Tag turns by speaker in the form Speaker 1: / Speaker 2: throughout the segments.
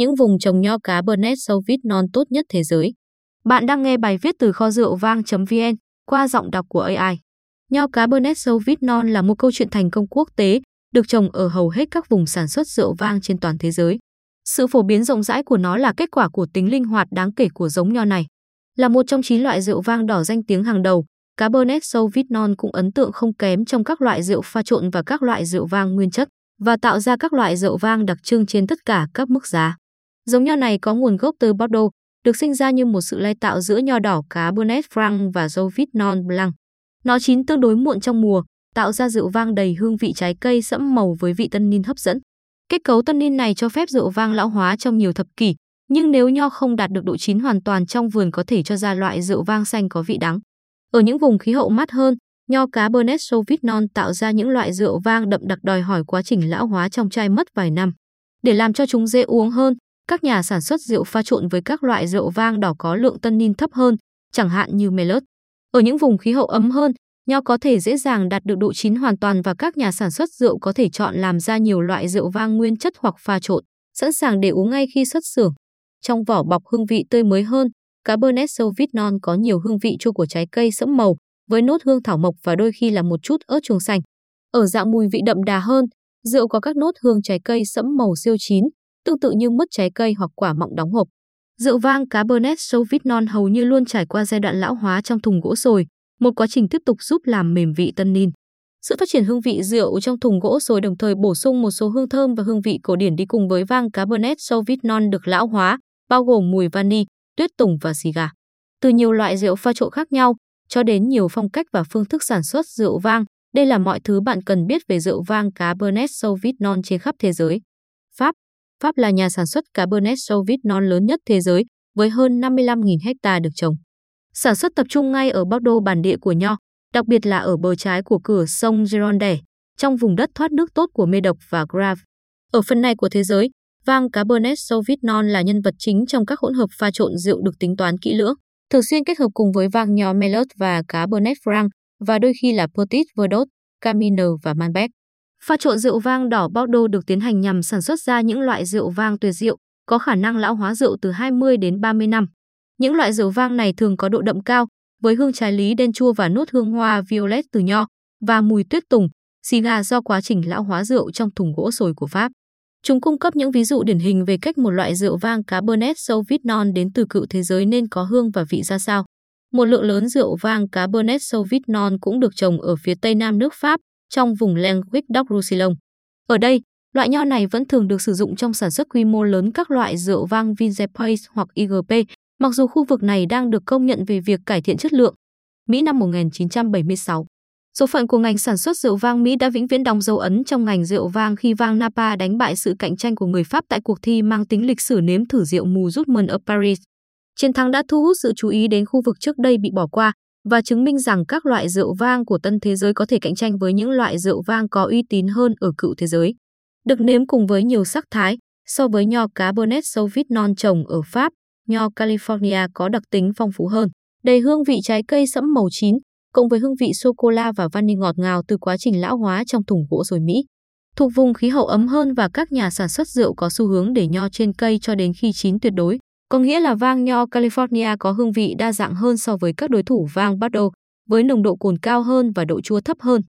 Speaker 1: những vùng trồng nho Cabernet Sauvignon tốt nhất thế giới. Bạn đang nghe bài viết từ kho rượu vang.vn qua giọng đọc của AI. Nho Cabernet Sauvignon là một câu chuyện thành công quốc tế, được trồng ở hầu hết các vùng sản xuất rượu vang trên toàn thế giới. Sự phổ biến rộng rãi của nó là kết quả của tính linh hoạt đáng kể của giống nho này. Là một trong 9 loại rượu vang đỏ danh tiếng hàng đầu, Cabernet Sauvignon cũng ấn tượng không kém trong các loại rượu pha trộn và các loại rượu vang nguyên chất và tạo ra các loại rượu vang đặc trưng trên tất cả các mức giá. Giống nho này có nguồn gốc từ Bordeaux, được sinh ra như một sự lai tạo giữa nho đỏ Cabernet Franc và Sauvignon Blanc. Nó chín tương đối muộn trong mùa, tạo ra rượu vang đầy hương vị trái cây sẫm màu với vị tân nin hấp dẫn. Kết cấu tân nin này cho phép rượu vang lão hóa trong nhiều thập kỷ, nhưng nếu nho không đạt được độ chín hoàn toàn trong vườn có thể cho ra loại rượu vang xanh có vị đắng. Ở những vùng khí hậu mát hơn, nho Cabernet Sauvignon tạo ra những loại rượu vang đậm đặc đòi hỏi quá trình lão hóa trong chai mất vài năm. Để làm cho chúng dễ uống hơn, các nhà sản xuất rượu pha trộn với các loại rượu vang đỏ có lượng tannin thấp hơn, chẳng hạn như Merlot. Ở những vùng khí hậu ấm hơn, nho có thể dễ dàng đạt được độ chín hoàn toàn và các nhà sản xuất rượu có thể chọn làm ra nhiều loại rượu vang nguyên chất hoặc pha trộn, sẵn sàng để uống ngay khi xuất xưởng. Trong vỏ bọc hương vị tươi mới hơn, Cabernet Sauvignon có nhiều hương vị chua của trái cây sẫm màu, với nốt hương thảo mộc và đôi khi là một chút ớt chuông xanh. Ở dạng mùi vị đậm đà hơn, rượu có các nốt hương trái cây sẫm màu siêu chín, tương tự như mứt trái cây hoặc quả mọng đóng hộp. Rượu vang Cabernet Sauvignon hầu như luôn trải qua giai đoạn lão hóa trong thùng gỗ sồi, một quá trình tiếp tục giúp làm mềm vị tân nin. Sự phát triển hương vị rượu trong thùng gỗ sồi đồng thời bổ sung một số hương thơm và hương vị cổ điển đi cùng với vang Cabernet Sauvignon được lão hóa, bao gồm mùi vani, tuyết tùng và xì gà. Từ nhiều loại rượu pha trộn khác nhau, cho đến nhiều phong cách và phương thức sản xuất rượu vang, đây là mọi thứ bạn cần biết về rượu vang Cabernet Sauvignon trên khắp thế giới. Pháp Pháp là nhà sản xuất Cabernet Sauvignon lớn nhất thế giới, với hơn 55.000 hecta được trồng. Sản xuất tập trung ngay ở Bordeaux bản địa của nho, đặc biệt là ở bờ trái của cửa sông Gironde, trong vùng đất thoát nước tốt của Mê Độc và Grave. Ở phần này của thế giới, vang Cabernet Sauvignon là nhân vật chính trong các hỗn hợp pha trộn rượu được tính toán kỹ lưỡng, thường xuyên kết hợp cùng với vang nho Merlot và Cabernet Franc và đôi khi là Petit Verdot, Camino và Malbec. Pha trộn rượu vang đỏ Bordeaux được tiến hành nhằm sản xuất ra những loại rượu vang tuyệt diệu, có khả năng lão hóa rượu từ 20 đến 30 năm. Những loại rượu vang này thường có độ đậm cao, với hương trái lý đen chua và nốt hương hoa violet từ nho, và mùi tuyết tùng, xì gà do quá trình lão hóa rượu trong thùng gỗ sồi của Pháp. Chúng cung cấp những ví dụ điển hình về cách một loại rượu vang Cabernet Sauvignon đến từ cựu thế giới nên có hương và vị ra sao. Một lượng lớn rượu vang Cabernet Sauvignon cũng được trồng ở phía tây nam nước Pháp, trong vùng Languedoc-Roussillon. Ở đây, loại nho này vẫn thường được sử dụng trong sản xuất quy mô lớn các loại rượu vang Vinzepace hoặc IGP, mặc dù khu vực này đang được công nhận về việc cải thiện chất lượng. Mỹ năm 1976 Số phận của ngành sản xuất rượu vang Mỹ đã vĩnh viễn đóng dấu ấn trong ngành rượu vang khi vang Napa đánh bại sự cạnh tranh của người Pháp tại cuộc thi mang tính lịch sử nếm thử rượu mù Rutman ở Paris. Chiến thắng đã thu hút sự chú ý đến khu vực trước đây bị bỏ qua và chứng minh rằng các loại rượu vang của tân thế giới có thể cạnh tranh với những loại rượu vang có uy tín hơn ở cựu thế giới. Được nếm cùng với nhiều sắc thái, so với nho Cabernet Sauvignon trồng ở Pháp, nho California có đặc tính phong phú hơn, đầy hương vị trái cây sẫm màu chín, cộng với hương vị sô-cô-la và vani ngọt ngào từ quá trình lão hóa trong thùng gỗ rồi Mỹ. Thuộc vùng khí hậu ấm hơn và các nhà sản xuất rượu có xu hướng để nho trên cây cho đến khi chín tuyệt đối, có nghĩa là vang nho California có hương vị đa dạng hơn so với các đối thủ vang Bordeaux, với nồng độ cồn cao hơn và độ chua thấp hơn.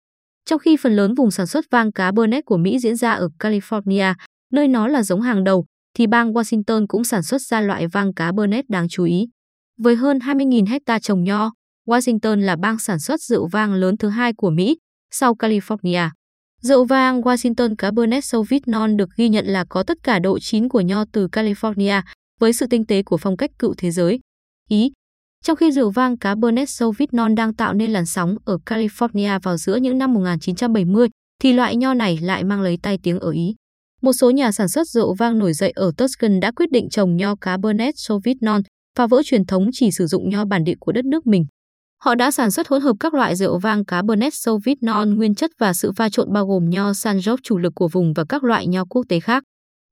Speaker 1: Trong khi phần lớn vùng sản xuất vang cá Burnett của Mỹ diễn ra ở California, nơi nó là giống hàng đầu, thì bang Washington cũng sản xuất ra loại vang cá Burnett đáng chú ý. Với hơn 20.000 hecta trồng nho, Washington là bang sản xuất rượu vang lớn thứ hai của Mỹ, sau California. Rượu vang Washington Cabernet Sauvignon được ghi nhận là có tất cả độ chín của nho từ California, với sự tinh tế của phong cách cựu thế giới. Ý, trong khi rượu vang Cabernet Sauvignon đang tạo nên làn sóng ở California vào giữa những năm 1970, thì loại nho này lại mang lấy tay tiếng ở Ý. Một số nhà sản xuất rượu vang nổi dậy ở Tuscan đã quyết định trồng nho Cabernet Sauvignon, phá vỡ truyền thống chỉ sử dụng nho bản địa của đất nước mình. Họ đã sản xuất hỗn hợp các loại rượu vang Cabernet Sauvignon nguyên chất và sự pha trộn bao gồm nho Sangiov chủ lực của vùng và các loại nho quốc tế khác.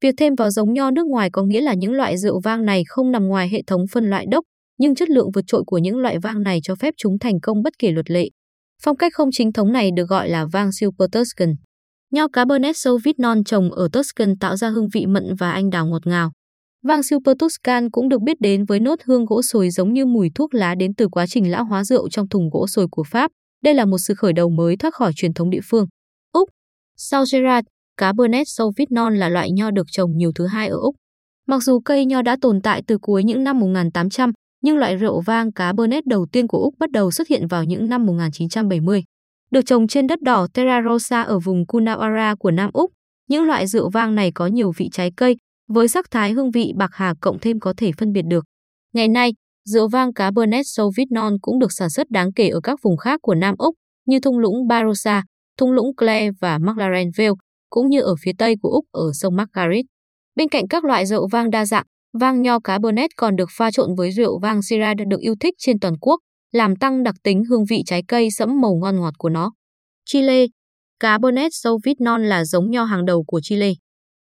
Speaker 1: Việc thêm vào giống nho nước ngoài có nghĩa là những loại rượu vang này không nằm ngoài hệ thống phân loại đốc, nhưng chất lượng vượt trội của những loại vang này cho phép chúng thành công bất kể luật lệ. Phong cách không chính thống này được gọi là vang Super Tuscan. Nho Cabernet Sauvignon trồng ở Tuscan tạo ra hương vị mận và anh đào ngọt ngào. Vang Super Tuscan cũng được biết đến với nốt hương gỗ sồi giống như mùi thuốc lá đến từ quá trình lão hóa rượu trong thùng gỗ sồi của Pháp. Đây là một sự khởi đầu mới thoát khỏi truyền thống địa phương. Úc Sau Gerard, Cabernet Sauvignon là loại nho được trồng nhiều thứ hai ở Úc. Mặc dù cây nho đã tồn tại từ cuối những năm 1800, nhưng loại rượu vang Cabernet đầu tiên của Úc bắt đầu xuất hiện vào những năm 1970. Được trồng trên đất đỏ Terra Rosa ở vùng Coonawarra của Nam Úc, những loại rượu vang này có nhiều vị trái cây, với sắc thái hương vị bạc hà cộng thêm có thể phân biệt được. Ngày nay, rượu vang Cabernet Sauvignon cũng được sản xuất đáng kể ở các vùng khác của Nam Úc như thung lũng Barossa, thung lũng Clare và McLaren Vale, cũng như ở phía tây của Úc ở sông Margaret. Bên cạnh các loại rượu vang đa dạng, vang nho Cabernet còn được pha trộn với rượu vang Syrah được yêu thích trên toàn quốc, làm tăng đặc tính hương vị trái cây sẫm màu ngon ngọt của nó. Chile Cabernet Sauvignon là giống nho hàng đầu của Chile.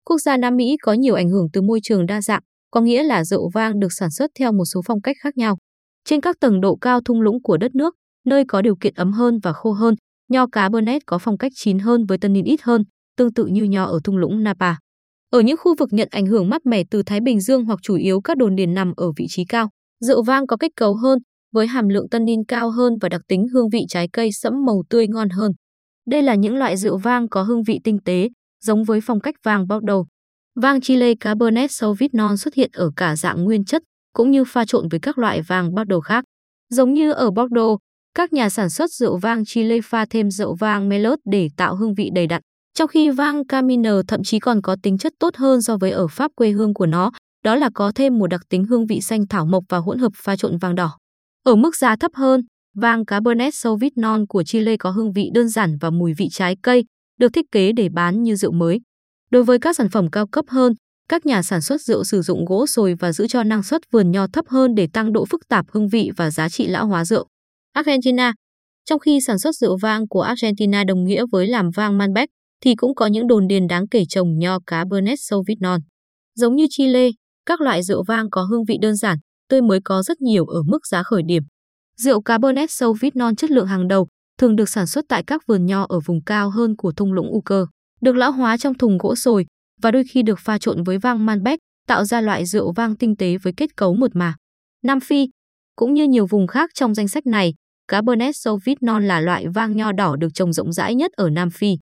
Speaker 1: Quốc gia Nam Mỹ có nhiều ảnh hưởng từ môi trường đa dạng, có nghĩa là rượu vang được sản xuất theo một số phong cách khác nhau. Trên các tầng độ cao thung lũng của đất nước, nơi có điều kiện ấm hơn và khô hơn, nho Cabernet có phong cách chín hơn với tannin ít hơn, tương tự như nho ở thung lũng Napa. Ở những khu vực nhận ảnh hưởng mát mẻ từ Thái Bình Dương hoặc chủ yếu các đồn điền nằm ở vị trí cao, rượu vang có kết cấu hơn, với hàm lượng tannin cao hơn và đặc tính hương vị trái cây sẫm màu tươi ngon hơn. Đây là những loại rượu vang có hương vị tinh tế, giống với phong cách vang đầu. Vang Chile Cabernet Sauvignon xuất hiện ở cả dạng nguyên chất, cũng như pha trộn với các loại vang Bordeaux khác. Giống như ở Bordeaux, các nhà sản xuất rượu vang Chile pha thêm rượu vang Merlot để tạo hương vị đầy đặn, trong khi vang Caminer thậm chí còn có tính chất tốt hơn so với ở Pháp quê hương của nó, đó là có thêm một đặc tính hương vị xanh thảo mộc và hỗn hợp pha trộn vàng đỏ. Ở mức giá thấp hơn, vang Cabernet Sauvignon của Chile có hương vị đơn giản và mùi vị trái cây, được thiết kế để bán như rượu mới. Đối với các sản phẩm cao cấp hơn, các nhà sản xuất rượu sử dụng gỗ sồi và giữ cho năng suất vườn nho thấp hơn để tăng độ phức tạp hương vị và giá trị lão hóa rượu. Argentina Trong khi sản xuất rượu vang của Argentina đồng nghĩa với làm vang Malbec, thì cũng có những đồn điền đáng kể trồng nho cá Bernet Sauvignon. Giống như Chile, các loại rượu vang có hương vị đơn giản, tươi mới có rất nhiều ở mức giá khởi điểm. Rượu Cabernet Sauvignon chất lượng hàng đầu thường được sản xuất tại các vườn nho ở vùng cao hơn của thung lũng Uker, được lão hóa trong thùng gỗ sồi và đôi khi được pha trộn với vang Malbec, tạo ra loại rượu vang tinh tế với kết cấu mượt mà. Nam Phi, cũng như nhiều vùng khác trong danh sách này, Cabernet Sauvignon là loại vang nho đỏ được trồng rộng rãi nhất ở Nam Phi.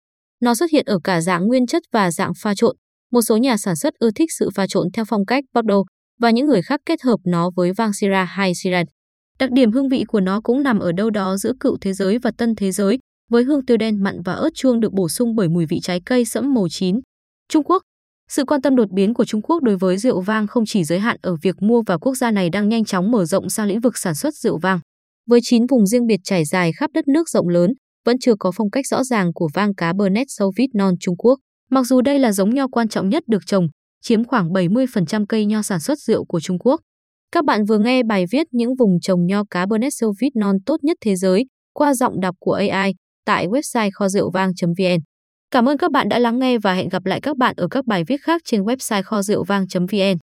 Speaker 1: Nó xuất hiện ở cả dạng nguyên chất và dạng pha trộn. Một số nhà sản xuất ưa thích sự pha trộn theo phong cách Bordeaux và những người khác kết hợp nó với vang Syrah hay Syrah. Đặc điểm hương vị của nó cũng nằm ở đâu đó giữa cựu thế giới và tân thế giới, với hương tiêu đen mặn và ớt chuông được bổ sung bởi mùi vị trái cây sẫm màu chín. Trung Quốc Sự quan tâm đột biến của Trung Quốc đối với rượu vang không chỉ giới hạn ở việc mua và quốc gia này đang nhanh chóng mở rộng sang lĩnh vực sản xuất rượu vang. Với 9 vùng riêng biệt trải dài khắp đất nước rộng lớn, vẫn chưa có phong cách rõ ràng của vang cá Cabernet Sauvignon Trung Quốc. Mặc dù đây là giống nho quan trọng nhất được trồng, chiếm khoảng 70% cây nho sản xuất rượu của Trung Quốc. Các bạn vừa nghe bài viết những vùng trồng nho cá Cabernet Sauvignon tốt nhất thế giới qua giọng đọc của AI tại website kho rượu vang.vn. Cảm ơn các bạn đã lắng nghe và hẹn gặp lại các bạn ở các bài viết khác trên website kho rượu vang.vn.